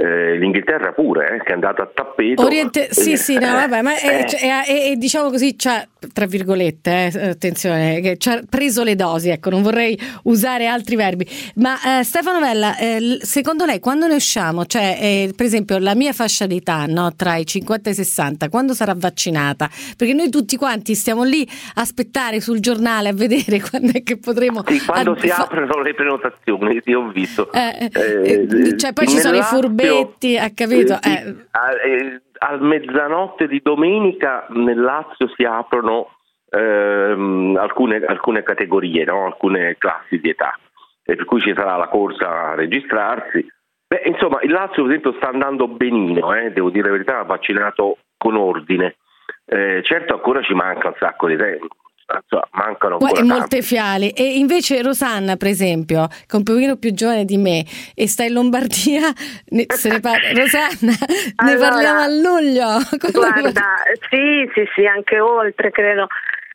[SPEAKER 16] eh, l'Inghilterra pure, eh, che è andata a tappeto.
[SPEAKER 2] Oriente... Sì, sì, no, vabbè, ma è, è, è, diciamo così, cioè, tra virgolette, eh, attenzione, che ci ha preso le dosi, ecco, non vorrei usare altri verbi. Ma eh, Stefano Vella, eh, secondo lei quando ne usciamo, cioè, eh, per esempio, la mia fascia d'età, no, tra i 50 e i 60, quando sarà vaccinata? Perché noi tutti quanti stiamo lì a aspettare sul giornale a vedere quando è che potremo...
[SPEAKER 16] Sì, quando ad... si aprono le prenotazioni, sì, ho visto.
[SPEAKER 2] cioè, poi ci sono i furbetti Betti, ha capito?
[SPEAKER 16] Eh. eh. A, mezzanotte di domenica nel Lazio si aprono ehm, alcune, alcune, categorie, no? alcune classi di età, e per cui ci sarà la corsa a registrarsi. Beh, insomma, il Lazio, per esempio, sta andando benino, eh? devo dire la verità, ha vaccinato con ordine. Eh, certo, ancora ci manca un sacco di tempo insomma, mancano ancora
[SPEAKER 2] molte fiale. E invece Rosanna, per esempio, che è un pochino più giovane di me e sta in Lombardia, ne, se ne parla. Rosanna, allora, ne parliamo a luglio.
[SPEAKER 17] Guarda, sì, sì, sì, anche oltre, credo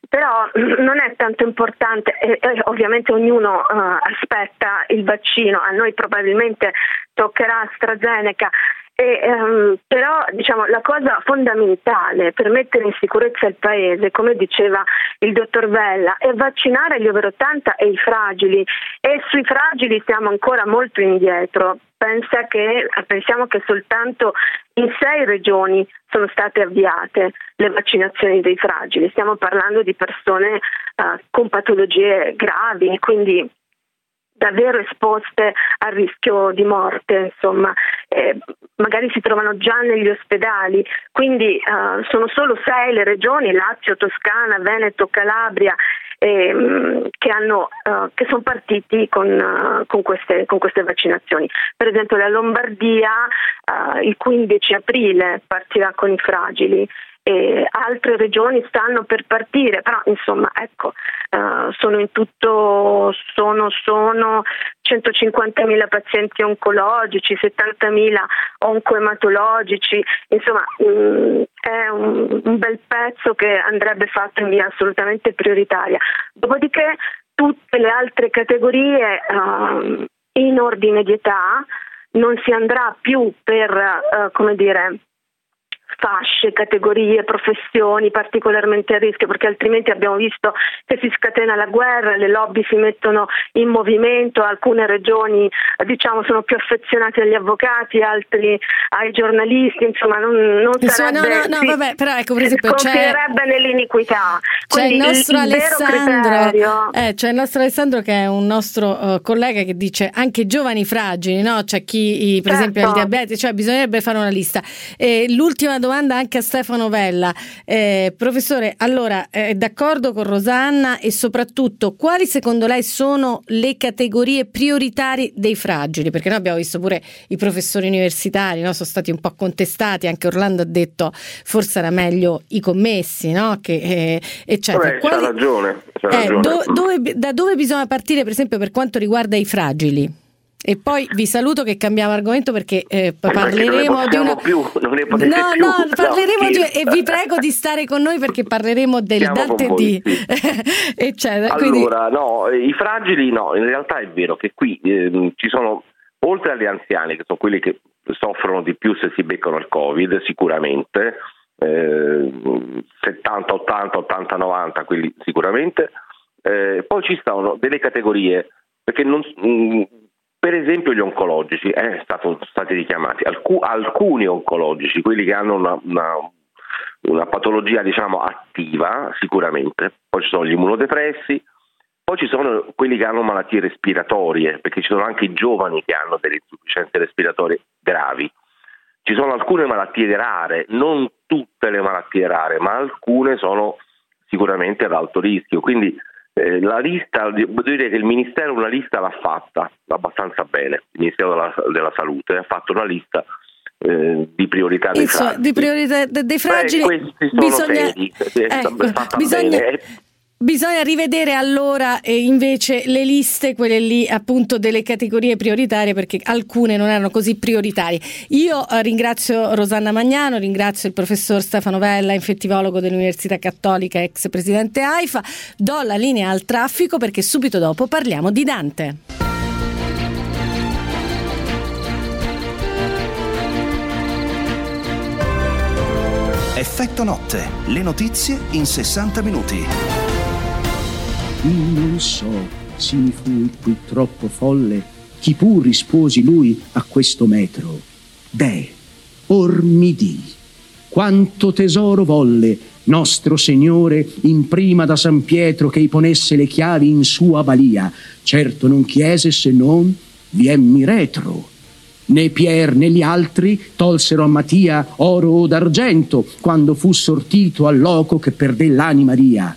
[SPEAKER 17] però non è tanto importante, e, e ovviamente ognuno uh, aspetta il vaccino, a noi probabilmente toccherà AstraZeneca e, ehm, però diciamo, la cosa fondamentale per mettere in sicurezza il Paese, come diceva il dottor Vella, è vaccinare gli over 80 e i fragili. E sui fragili siamo ancora molto indietro. Che, pensiamo che soltanto in sei regioni sono state avviate le vaccinazioni dei fragili, stiamo parlando di persone uh, con patologie gravi, quindi davvero esposte al rischio di morte, insomma, eh, magari si trovano già negli ospedali, quindi uh, sono solo sei le regioni, Lazio, Toscana, Veneto, Calabria, eh, che, hanno, uh, che, sono partiti con, uh, con, queste, con, queste, vaccinazioni. Per esempio la Lombardia il 15 aprile partirà con i fragili e altre regioni stanno per partire, però insomma ecco, uh, sono in tutto sono, sono 150.000 pazienti oncologici, 70.000 oncoematologici, insomma mh, mm, è un, un, bel pezzo che andrebbe fatto in via assolutamente prioritaria. Dopodiché tutte le altre categorie uh, in ordine di età non si andrà più per, uh, come dire, fasce, categorie, professioni particolarmente a rischio, perché altrimenti abbiamo visto che si scatena la guerra, le lobby si mettono in movimento, alcune regioni diciamo, sono più affezionate agli avvocati, altri ai giornalisti, insomma non, non
[SPEAKER 2] insomma,
[SPEAKER 17] sarebbe,
[SPEAKER 2] no, no, no, vabbè, però ecco per esempio
[SPEAKER 17] c'è, nell'iniquità.
[SPEAKER 2] C'è il nostro
[SPEAKER 17] il, il
[SPEAKER 2] Alessandro, eh, c'è il nostro Alessandro che è un nostro uh, collega che dice anche i giovani fragili, no? c'è chi per certo. esempio ha il diabete, cioè bisognerebbe fare una lista. E l'ultima domanda anche a Stefano Vella. Eh, professore, allora è d'accordo con Rosanna e soprattutto quali secondo lei sono le categorie prioritarie dei fragili? Perché noi abbiamo visto pure i professori universitari, no? sono stati un po' contestati, anche Orlando ha detto forse era meglio i commessi, no? che, eh, eccetera.
[SPEAKER 16] Vabbè, quali... c'ha ragione. C'ha
[SPEAKER 2] eh, ragione. Do, dove, da dove bisogna partire per esempio per quanto riguarda i fragili? E poi vi saluto che cambiamo argomento perché eh, parleremo
[SPEAKER 16] perché
[SPEAKER 2] di una...
[SPEAKER 16] più, non ne
[SPEAKER 2] no,
[SPEAKER 16] più.
[SPEAKER 2] no, parleremo no, di... e vi prego di stare con noi perché parleremo del
[SPEAKER 16] Siamo
[SPEAKER 2] Dante di eccetera.
[SPEAKER 16] Allora, Quindi... no, i fragili no, in realtà è vero che qui eh, ci sono oltre agli anziani che sono quelli che soffrono di più se si beccano il Covid, sicuramente eh, 70, 80, 80, 90, quelli sicuramente. Eh, poi ci sono delle categorie perché non, mh, per esempio gli oncologici, eh, sono stati richiamati, Alcu- alcuni oncologici, quelli che hanno una, una, una patologia diciamo, attiva sicuramente, poi ci sono gli immunodepressi, poi ci sono quelli che hanno malattie respiratorie, perché ci sono anche i giovani che hanno delle insufficienze respiratorie gravi. Ci sono alcune malattie rare, non tutte le malattie rare, ma alcune sono sicuramente ad alto rischio. Quindi eh, la lista, devo dire che il Ministero una lista l'ha fatta abbastanza bene, il Ministero della, della Salute ha fatto una lista eh, di priorità dei
[SPEAKER 2] Insomma,
[SPEAKER 16] fragili.
[SPEAKER 2] Di priorità dei fragili
[SPEAKER 16] sono
[SPEAKER 2] bisogna,
[SPEAKER 16] è
[SPEAKER 2] ecco, bisogna. Bisogna rivedere allora eh, invece le liste, quelle lì appunto delle categorie prioritarie, perché alcune non erano così prioritarie. Io eh, ringrazio Rosanna Magnano, ringrazio il professor Stefano Vella, infettivologo dell'Università Cattolica, ex presidente AIFA. Do la linea al traffico perché subito dopo parliamo di Dante.
[SPEAKER 1] Effetto notte, le notizie in 60 minuti.
[SPEAKER 18] Non so se mi fui qui troppo folle, chi pur risposi lui a questo metro. Deh, or mi di, quanto tesoro volle nostro Signore imprima da San Pietro che ponesse le chiavi in sua balia, certo non chiese se non vienmi retro. Né Pier né gli altri tolsero a Mattia oro o d'argento quando fu sortito al loco che perdè l'anima Maria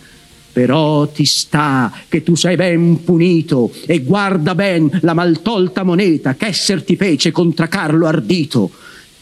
[SPEAKER 18] però ti sta che tu sei ben punito e guarda ben la maltolta moneta ch'esser ti fece contra Carlo ardito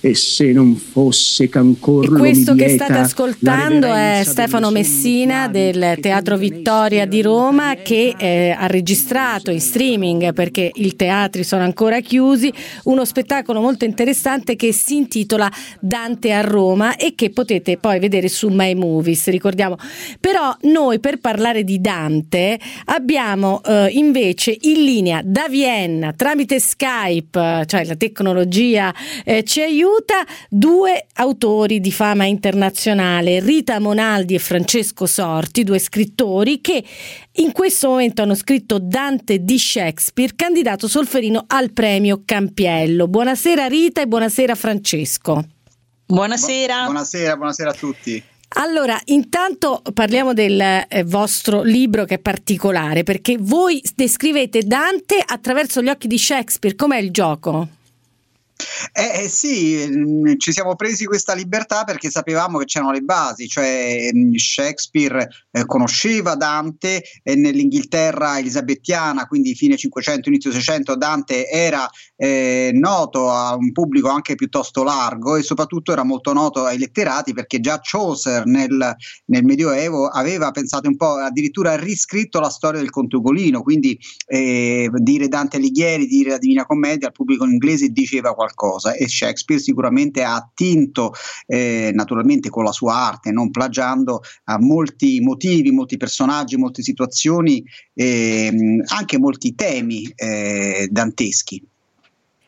[SPEAKER 18] e se non fosse che ancora
[SPEAKER 2] e questo che state ascoltando è Stefano Messina del Teatro Vittoria di Roma che eh, ha registrato in streaming perché i teatri sono ancora chiusi. Uno spettacolo molto interessante che si intitola Dante a Roma e che potete poi vedere su My Movies ricordiamo. Però noi per parlare di Dante abbiamo eh, invece in linea da Vienna tramite Skype cioè la tecnologia eh, ci aiuta aiuta due autori di fama internazionale, Rita Monaldi e Francesco Sorti, due scrittori che in questo momento hanno scritto Dante di Shakespeare, candidato solferino al premio Campiello. Buonasera Rita e buonasera Francesco.
[SPEAKER 19] Buonasera. buonasera, buonasera a tutti.
[SPEAKER 2] Allora, intanto parliamo del eh, vostro libro che è particolare perché voi descrivete Dante attraverso gli occhi di Shakespeare. Com'è il gioco?
[SPEAKER 19] Eh, eh, sì, mm, ci siamo presi questa libertà perché sapevamo che c'erano le basi, cioè mm, Shakespeare eh, conosceva Dante e nell'Inghilterra elisabettiana, quindi fine 500, inizio 600, Dante era eh, noto a un pubblico anche piuttosto largo e soprattutto era molto noto ai letterati perché già Chaucer nel, nel Medioevo aveva pensato un po', addirittura riscritto la storia del Conte Ugolino, quindi eh, dire Dante Alighieri, dire la Divina Commedia al pubblico inglese diceva qualcosa qualcosa e Shakespeare sicuramente ha attinto eh, naturalmente con la sua arte, non plagiando, a molti motivi, molti personaggi, molte situazioni, eh, anche molti temi eh, danteschi.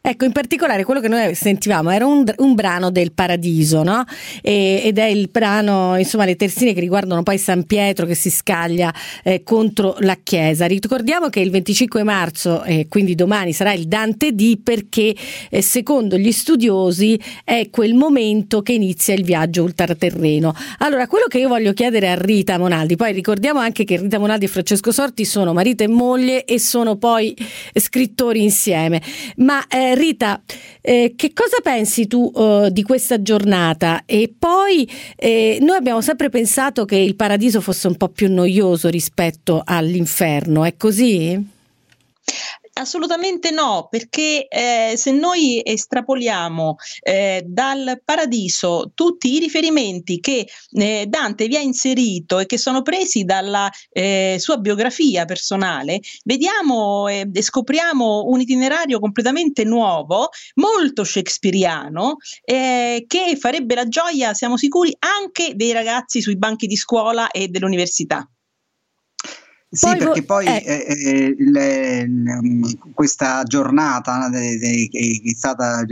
[SPEAKER 2] Ecco, in particolare quello che noi sentivamo era un, un brano del Paradiso, no? E, ed è il brano, insomma, le terzine che riguardano poi San Pietro che si scaglia eh, contro la Chiesa. Ricordiamo che il 25 marzo, eh, quindi domani, sarà il Dante D perché eh, secondo gli studiosi è quel momento che inizia il viaggio ultraterreno. Allora, quello che io voglio chiedere a Rita Monaldi, poi ricordiamo anche che Rita Monaldi e Francesco Sorti sono marito e moglie e sono poi scrittori insieme. Ma eh, Rita, eh, che cosa pensi tu eh, di questa giornata? E poi eh, noi abbiamo sempre pensato che il paradiso fosse un po' più noioso rispetto all'inferno, è così?
[SPEAKER 20] Assolutamente no, perché eh, se noi estrapoliamo eh, dal paradiso tutti i riferimenti che eh, Dante vi ha inserito e che sono presi dalla eh, sua biografia personale, vediamo e scopriamo un itinerario completamente nuovo, molto shakespeariano, eh, che farebbe la gioia, siamo sicuri, anche dei ragazzi sui banchi di scuola e dell'università.
[SPEAKER 19] Sì, poi perché poi eh. Eh, le, le, questa giornata che è stata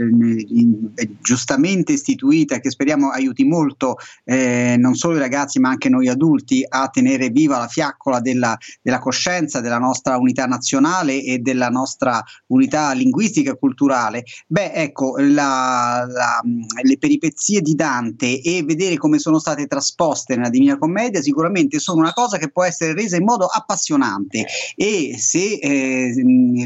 [SPEAKER 19] giustamente istituita e che speriamo aiuti molto eh, non solo i ragazzi ma anche noi adulti a tenere viva la fiaccola della, della coscienza, della nostra unità nazionale e della nostra unità linguistica e culturale, beh ecco la, la, le peripezie di Dante e vedere come sono state trasposte nella Divina Commedia sicuramente sono una cosa che può essere resa in modo appassionante appassionante e se eh,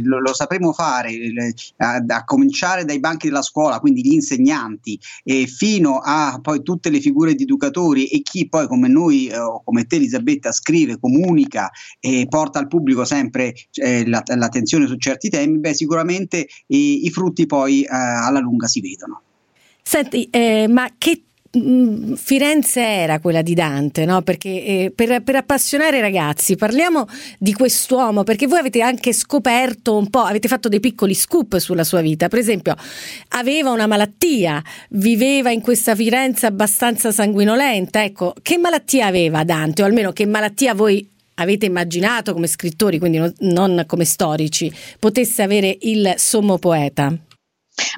[SPEAKER 19] lo, lo, sapremo fare eh, a, a, cominciare dai banchi della scuola, quindi gli insegnanti, e fino a poi tutte le figure di educatori e chi poi come noi eh, o come te Elisabetta scrive, comunica e porta al pubblico sempre eh, la, l'attenzione su certi temi, beh sicuramente i, frutti poi eh, alla lunga si vedono.
[SPEAKER 2] Senti, eh, ma che Firenze era quella di Dante, no? Perché eh, per, per, appassionare i ragazzi parliamo di quest'uomo, perché voi avete anche scoperto un po', avete fatto dei piccoli scoop sulla sua vita. Per esempio, aveva una malattia, viveva in questa Firenze abbastanza sanguinolenta. Ecco, che malattia aveva Dante, o almeno che malattia voi avete immaginato come scrittori, quindi non come storici, potesse avere il sommo poeta?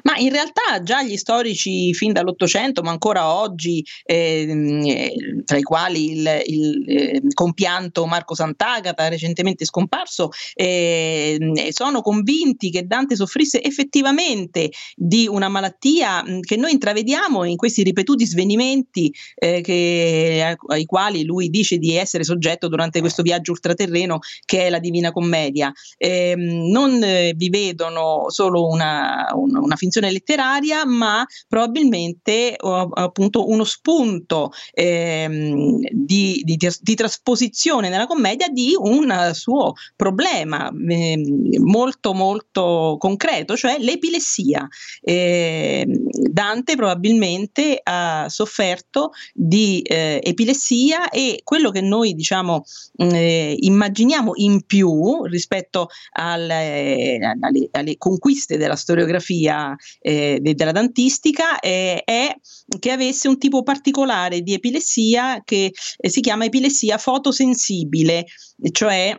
[SPEAKER 20] Ma in realtà già gli storici fin dall'Ottocento, ma ancora oggi, eh, tra i quali il, il eh, compianto Marco Sant'Agata, recentemente scomparso, eh, sono convinti che Dante soffrisse effettivamente di una malattia che noi intravediamo in questi ripetuti svenimenti eh, che, ai quali lui dice di essere soggetto durante questo viaggio ultraterreno che è la Divina Commedia. Ehm, non eh, vi vedono solo una, una, una finzione letteraria, ma probabilmente appunto uno spunto ehm, di, di, di, trasposizione nella commedia di un suo problema eh, molto molto concreto, cioè l'epilessia. Eh, Dante probabilmente ha sofferto di eh, epilessia e quello che noi diciamo eh, immaginiamo in più rispetto alle, alle, alle conquiste della storiografia eh, della dantistica eh, è che avesse un tipo particolare di epilessia che eh, si chiama epilessia fotosensibile, cioè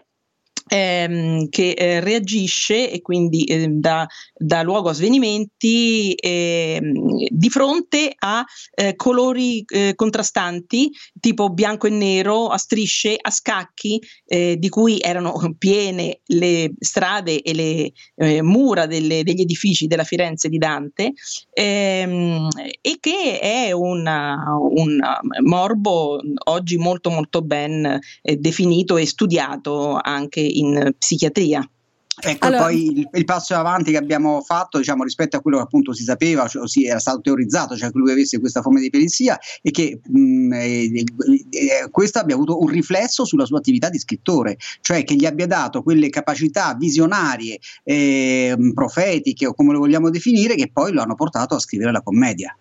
[SPEAKER 20] ehm, che eh, reagisce e quindi eh, dà, dà, luogo a svenimenti eh, di fronte a eh, colori eh, contrastanti tipo bianco e nero, a strisce, a scacchi, eh, di cui erano piene le strade e le mura delle, degli edifici della Firenze di Dante ehm, e che è una, un morbo oggi molto molto ben definito e studiato anche in psichiatria.
[SPEAKER 19] Ecco, allora, poi il, il, passo avanti che abbiamo fatto diciamo, rispetto a quello che appunto si sapeva, cioè, si era stato teorizzato, cioè che lui avesse questa forma di epilessia e che mh, eh, eh, questo abbia avuto un riflesso sulla sua attività di scrittore, cioè che gli abbia dato quelle capacità visionarie, eh, profetiche o come lo vogliamo definire, che poi lo hanno portato a scrivere la commedia.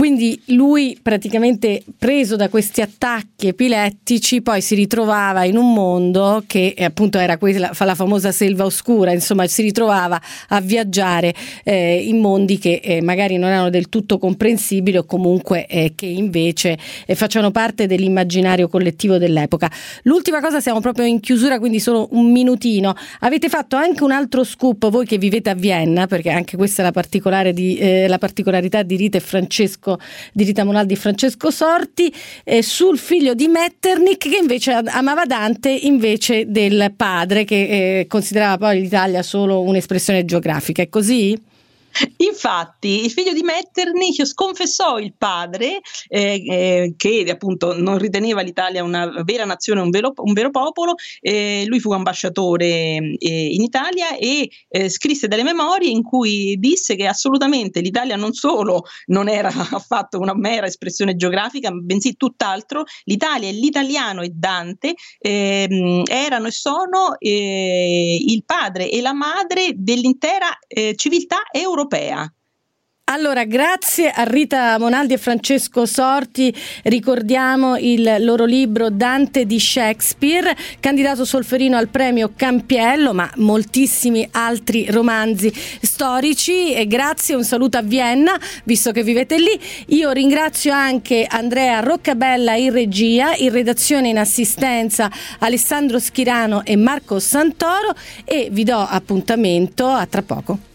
[SPEAKER 2] Quindi lui praticamente preso da questi attacchi epilettici poi si ritrovava in un mondo che eh, appunto era quella, la famosa selva oscura, insomma si ritrovava a viaggiare eh, in mondi che eh, magari non erano del tutto comprensibili o comunque eh, che invece eh, facevano parte dell'immaginario collettivo dell'epoca. L'ultima cosa, siamo proprio in chiusura, quindi solo un minutino. Avete fatto anche un altro scoop, voi che vivete a Vienna, perché anche questa è la, di, eh, la particolarità di Rita e Francesco, di Rita Monaldi e Francesco Sorti, eh, sul figlio di Metternich che invece amava Dante invece del padre che eh, considerava poi l'Italia solo un'espressione geografica. È così?
[SPEAKER 20] Infatti, il figlio di Metternich sconfessò il padre, eh, eh, che appunto non riteneva l'Italia una vera nazione, un vero, un vero popolo. Eh, lui fu ambasciatore eh, in Italia e eh, scrisse delle memorie in cui disse che assolutamente l'Italia non solo non era affatto una mera espressione geografica, bensì tutt'altro. L'Italia e l'italiano e Dante ehm, erano e sono eh, il padre e la madre dell'intera civiltà europea europea.
[SPEAKER 2] Allora, grazie a Rita Monaldi e Francesco Sorti, ricordiamo il loro libro Dante di Shakespeare, candidato Solferino al premio Campiello, ma moltissimi altri romanzi storici e grazie, un saluto a Vienna, visto che vivete lì. Io ringrazio anche Andrea Roccabella in regia, in redazione in assistenza Alessandro Schirano e Marco Santoro e vi do appuntamento a tra poco.